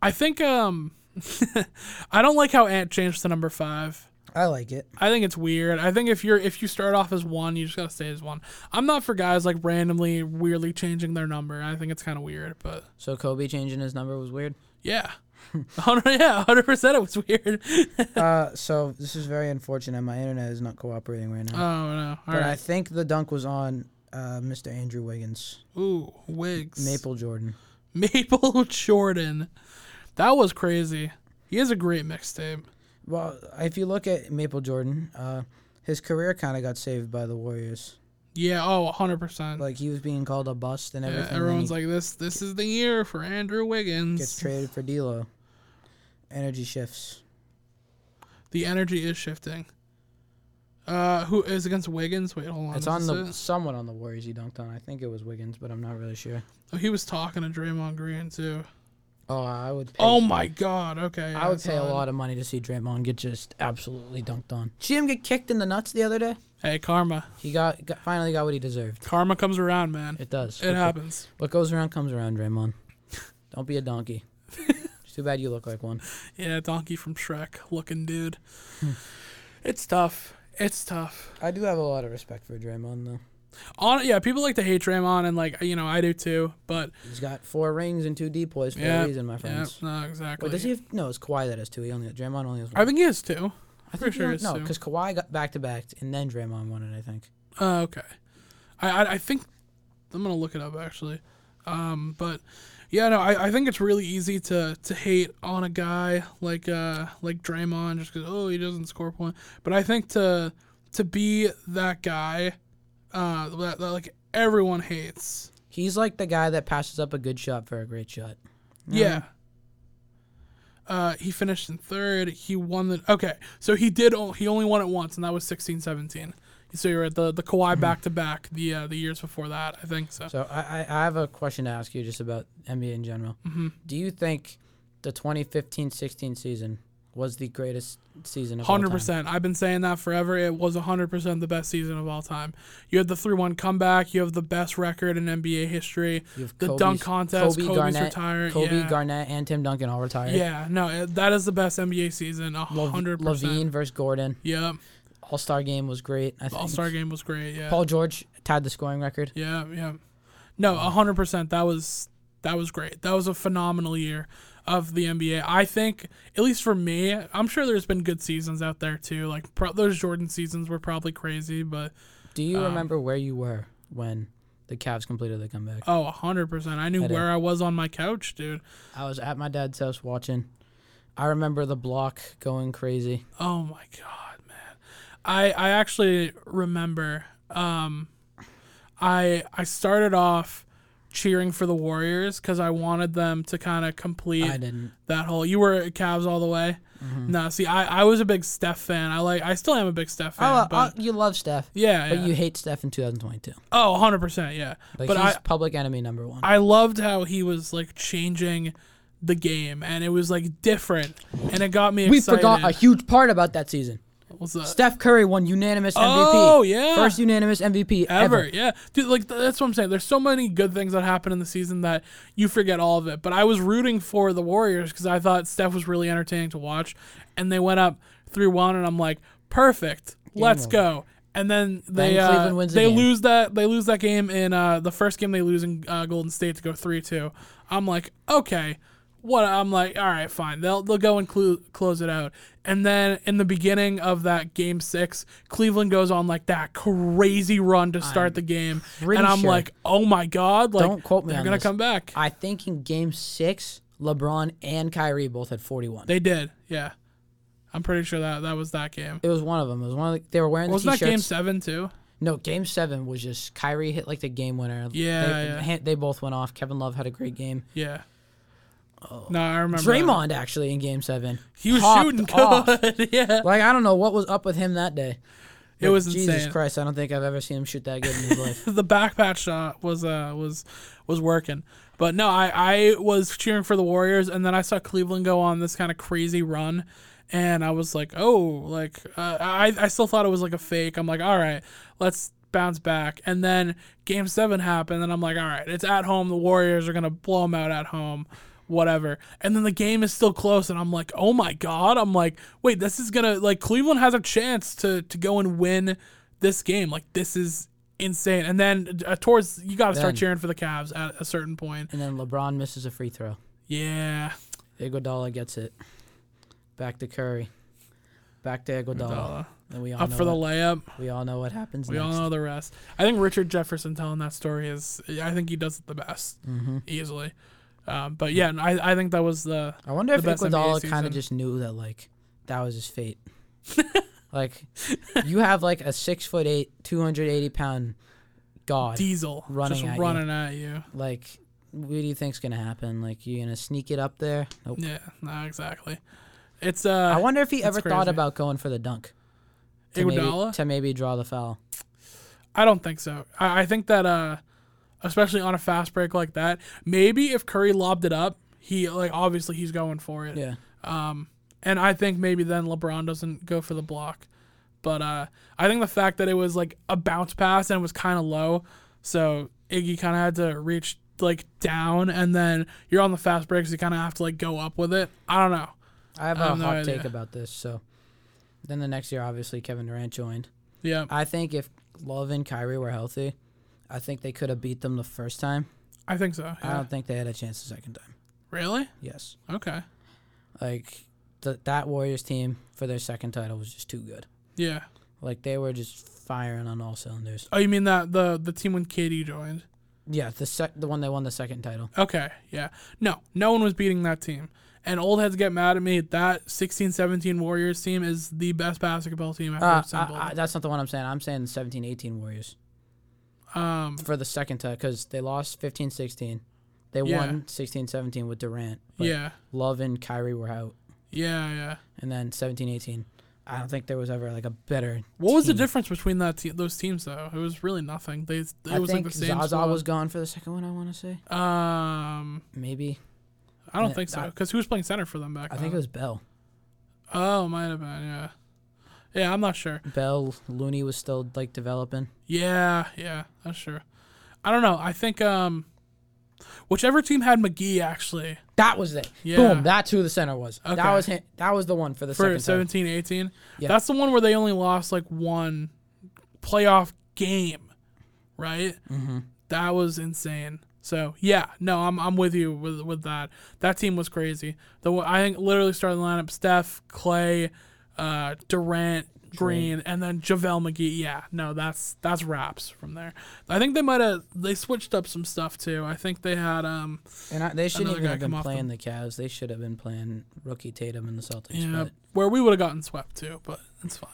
I think um, [laughs] I don't like how Ant changed to number five. I like it. I think it's weird. I think if you're if you start off as one, you just gotta stay as one. I'm not for guys like randomly weirdly changing their number. I think it's kind of weird, but So Kobe changing his number was weird. yeah, [laughs] hundred yeah, hundred percent. It was weird. [laughs] uh, so this is very unfortunate. My internet is not cooperating right now. Oh no! All but I think the dunk was on uh, Mr. Andrew Wiggins, Ooh, Wiggs. Maple Jordan. Maple Jordan. That was crazy. He has a great mixtape. Well, if you look at Maple Jordan, uh, his career kind of got saved by the Warriors. Yeah, oh, 100%. Like he was being called a bust and everything. yeah, everyone's then like, this This is the year for Andrew Wiggins. gets traded for D'Lo. Energy shifts. the energy is shifting. Uh, who is against Wiggins? Wait, hold on. It's on the it? someone on the Warriors he dunked on. I think it was Wiggins, but I'm not really sure. Oh, he was talking to Draymond Green too. Oh, I would. Pay, Oh my God. Okay. I would pay a lot of money to see Draymond get just absolutely dunked on. See him get kicked in the nuts the other day. Hey, karma. He got, got finally got what he deserved. Karma comes around, man. It does. It happens. What goes around comes around, Draymond. [laughs] Don't be a donkey. [laughs] it's too bad you look like one. Yeah, donkey from Shrek, looking dude. Hmm. it's tough. It's tough. I do have a lot of respect for Draymond though. On yeah, people like to hate Draymond, and like you know I do too. But He's got four rings and two DPOYs for yeah, a reason, my yeah, friends. no, exactly. Wait, does he have? No, it's Kawhi that has two. He only Draymond only has one. I think he is too. I think he sure no, because Kawhi got back to back and then Draymond won it. I think. Uh, okay. I, I I think I'm gonna look it up actually. Um, but yeah, no, I, I think it's really easy to to hate on a guy like uh like Draymond just because oh he doesn't score point. But I think to to be that guy, uh, that, that like everyone hates. He's like the guy that passes up a good shot for a great shot. Yeah. Uh, he finished in third. He won the okay. So he did. o- He only won it once, and that was 16-17. So you're at the the Kawhi back to back the uh, the years before that. I think so. So I, I have a question to ask you just about NBA in general. hmm Do you think the 2015-16 season was the greatest season of all Hundred time? percent. I've been saying that forever. It was hundred percent the best season of all time. You had the three-one comeback. You have the best record in NBA history. You have The Kobe's- dunk contest. Kobe, Kobe's Garnett, retired. Kobe, yeah. Garnett, and Tim Duncan all retired. Yeah. No, that is the best NBA season. A Lav- hundred LaVine versus Gordon. Yeah. All Star game was great. I think All Star game was great. Yeah. Paul George tied the scoring record. Yeah, yeah. No, a hundred percent. That was that was great. That was a phenomenal year of the NBA. I think, at least for me, I'm sure there's been good seasons out there too. Like pro- those Jordan seasons were probably crazy, but Do you Um, remember where you were when the Cavs completed the comeback? oh, a hundred percent. I knew I where I was on my couch, dude. I was at my dad's house watching. I remember the block going crazy. Oh my god, man. I I actually remember um I I started off cheering for the Warriors cuz I wanted them to kind of complete I didn't. that whole you were Cavs all the way. Mm-hmm. No, see, I, I was a big Steph fan. I like I still am a big Steph fan. Oh, but you love Steph, yeah, but yeah. you hate Steph in 2022. oh, 100 percent, yeah. Like but he's I public enemy number one. I loved how he was like changing the game, and it was like different, and it got me we excited. forgot a huge part about that season. What's that? Steph Curry won unanimous MVP. Oh yeah, First unanimous MVP ever. ever. Yeah, dude, like th- that's what I'm saying. There's so many good things that happen in the season that you forget all of it. But I was rooting for the Warriors because I thought Steph was really entertaining to watch, and they went up three one, and I'm like, perfect, let's over. go. And then they Then uh, they game. lose that they lose that game in uh, the first game they lose in uh, Golden State to go three two. I'm like, okay. What I'm like, all right, fine. They'll they'll go and clu- close it out. And then in the beginning of that game six, Cleveland goes on like that crazy run to start I'm the game, and I'm sure- like, oh my god, like Don't quote me they're on gonna this. come back. I think in Game Six, LeBron and Kyrie both had 41. They did, yeah. I'm pretty sure that that was that game. It was one of them. It was one of the, they were wearing the Wasn't that game seven too? No, game seven was just Kyrie hit like the game winner. Yeah, they, yeah. they both went off. Kevin Love had a great game. Yeah. No, I remember. that. Draymond actually in game seven. He was shooting good. [laughs] yeah. Like I don't know what was up with him that day. It was Jesus insane. Christ. I don't think I've ever seen him shoot that good in his life. [laughs] the back patch shot was uh was was working. But no, I I was cheering for the Warriors, and then I saw Cleveland go on this kind of crazy run, and I was like, oh, like uh, I I still thought it was like a fake. I'm like, all right, let's bounce back. And then Game Seven happened, and I'm like, all right, it's at home. The Warriors are gonna blow them out at home. Whatever, and then the game is still close, and I'm like, "Oh my god!" I'm like, "Wait, this is gonna like Cleveland has a chance to to go and win this game. Like this is insane." And then uh, towards you got to start cheering for the Cavs at a certain point. and then LeBron misses a free throw. Yeah, Iguodala gets it. Back to Curry. Back to Iguodala. And we all up for the what, layup. we all know what happens We next. all know the rest. I think Richard Jefferson telling that story is. I think he does it the best, hmm easily. Um, but yeah, I I think that was the I wonder if the NBA Iguodala kind of just knew that like that was his fate. [laughs] like you have like a six foot eight, two hundred eighty pound god. diesel running just at you. running at you. Like, what do you think's gonna happen? Like, you gonna sneak it up there? Nope. Yeah, no, exactly. It's uh, I wonder if he ever thought about going for the dunk. To maybe, to maybe draw the foul. I don't think so. I, I think that uh, especially on a fast break like that, maybe if Curry lobbed it up, he like obviously he's going for it. Yeah. Um, and I think maybe then LeBron doesn't go for the block. But uh, I think the fact that it was like a bounce pass and it was kind of low, so Iggy kind of had to reach like down, and then you're on the fast break, so you kind of have to like go up with it. I don't know. I have I a have no hot idea. take about this. So, then the next year, obviously, Kevin Durant joined. Yeah, I think if Love and Kyrie were healthy, I think they could have beat them the first time. I think so. I Yeah. don't think they had a chance the second time. Really? Yes. Okay. Like, th- that Warriors team for their second title was just too good. Yeah. Like, they were just firing on all cylinders. Oh, you mean that the the team when KD joined? Yeah, the sec- the one that won the second title. Okay, yeah. No, no one was beating that team. And old heads get mad at me. That 16-17 Warriors team is the best basketball team ever Uh, assembled. I, I, that's not the one I'm saying. I'm saying the 17 18 Warriors um, for the second time because they lost 15 16. They Yeah. won 16 17 with Durant. Yeah, Love and Kyrie were out. yeah, yeah. And then 17 18. I don't think there was ever like a better. What was the difference between that te- those teams though? It was really nothing. They it I was think like the same. Zaza was gone for the second one, I want to say. Um, Maybe. I don't Yeah, think so because who was playing center for them back I then? think it was Bell. Oh, might have been. Yeah, yeah. I'm not sure. Bell, Looney was still like developing. Yeah, yeah, that's sure. I don't know. I think um, whichever team had McGee actually That was it. Yeah. Boom. That's who the center was. Okay. That was him. That was the one for the for second title. 17 18 Yeah. that's the one where they only lost like one playoff game right Mm-hmm. that was insane so yeah no i'm, I'm with you with with that that team was crazy the i think literally started the lineup steph clay uh durant green and then JaVale McGee. Yeah, no, that's that's wraps from there. I think they might have they switched up some stuff too. I think they had um And I, they shouldn't even have been playing the Cavs. They should have been playing rookie Tatum and the Celtics. yeah, But where we would have gotten swept too, but it's fine.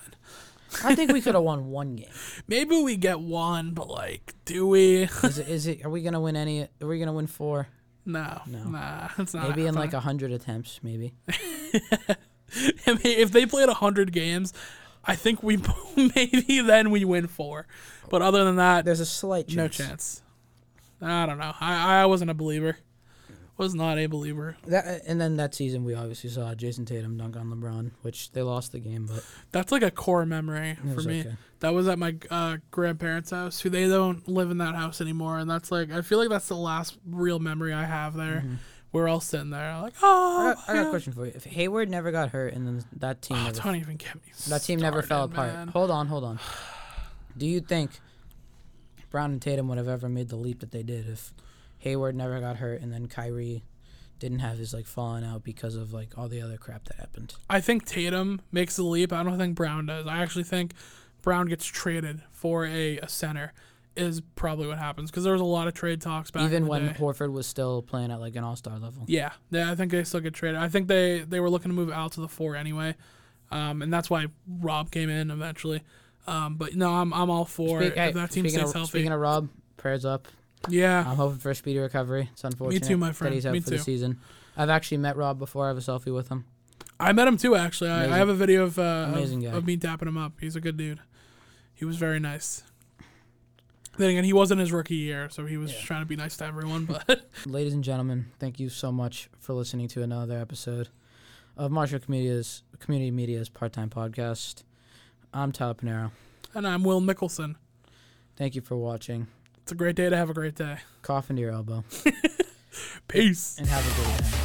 I think we [laughs] could have won one game. Maybe we get one, but like, do we? Is it? Is it? Are we gonna win any? Are we gonna win four? no, No. nah, it's not. maybe in like a hundred attempts. Maybe. [laughs] [laughs] I mean, if they played hundred games, I think we [laughs] maybe then we win four. But other than that, There's a slight chance. no chance. I don't know. I I wasn't a believer. Was not a believer. That, and then that season, we obviously saw Jayson Tatum dunk on LeBron, which they lost the game, but That's like a core memory for me. okay. That was at my uh, grandparents' house, who they don't live in that house anymore, and that's like I feel like that's the last real memory I have there. We're all sitting there like, oh. I, I got a question for you. If Hayward never got hurt and then that team Oh, never, don't even get me. that team never fell started, apart. man. Hold on, hold on. Do you think Brown and Tatum would have ever made the leap that they did if Hayward never got hurt and then Kyrie didn't have his like falling out because of like all the other crap that happened? I think Tatum makes the leap. I don't think Brown does. I actually think Brown gets traded for a, a center. Is probably what happens because there was a lot of trade talks back. Even when day. Horford was still playing at like an all star level. Yeah, yeah, I think they still get traded. I think they they were looking to move out to the four anyway. um, and that's why Rob came in eventually. Um, but no, I'm I'm all for Speak- hey, if that team stays of, healthy. Speaking of Rob, prayers up. yeah, I'm hoping for a speedy recovery. It's unfortunate my that he's out Me for too. the season. I've actually met Rob before. I have a selfie with him. I met him too. Actually, I, I have a video of, uh, of of me tapping him up. He's a good dude. He was very nice. Then again, he wasn't his rookie year, so he was just trying to be nice to everyone. But [laughs] Ladies and gentlemen, thank you so much for listening to another episode of Marshall Community's Community Media's part-time podcast. I'm Tyler Panero. and I'm Will Mickelson. Thank you for watching. It's a great day to have a great day. Cough into your elbow [laughs] Peace. and have a great day.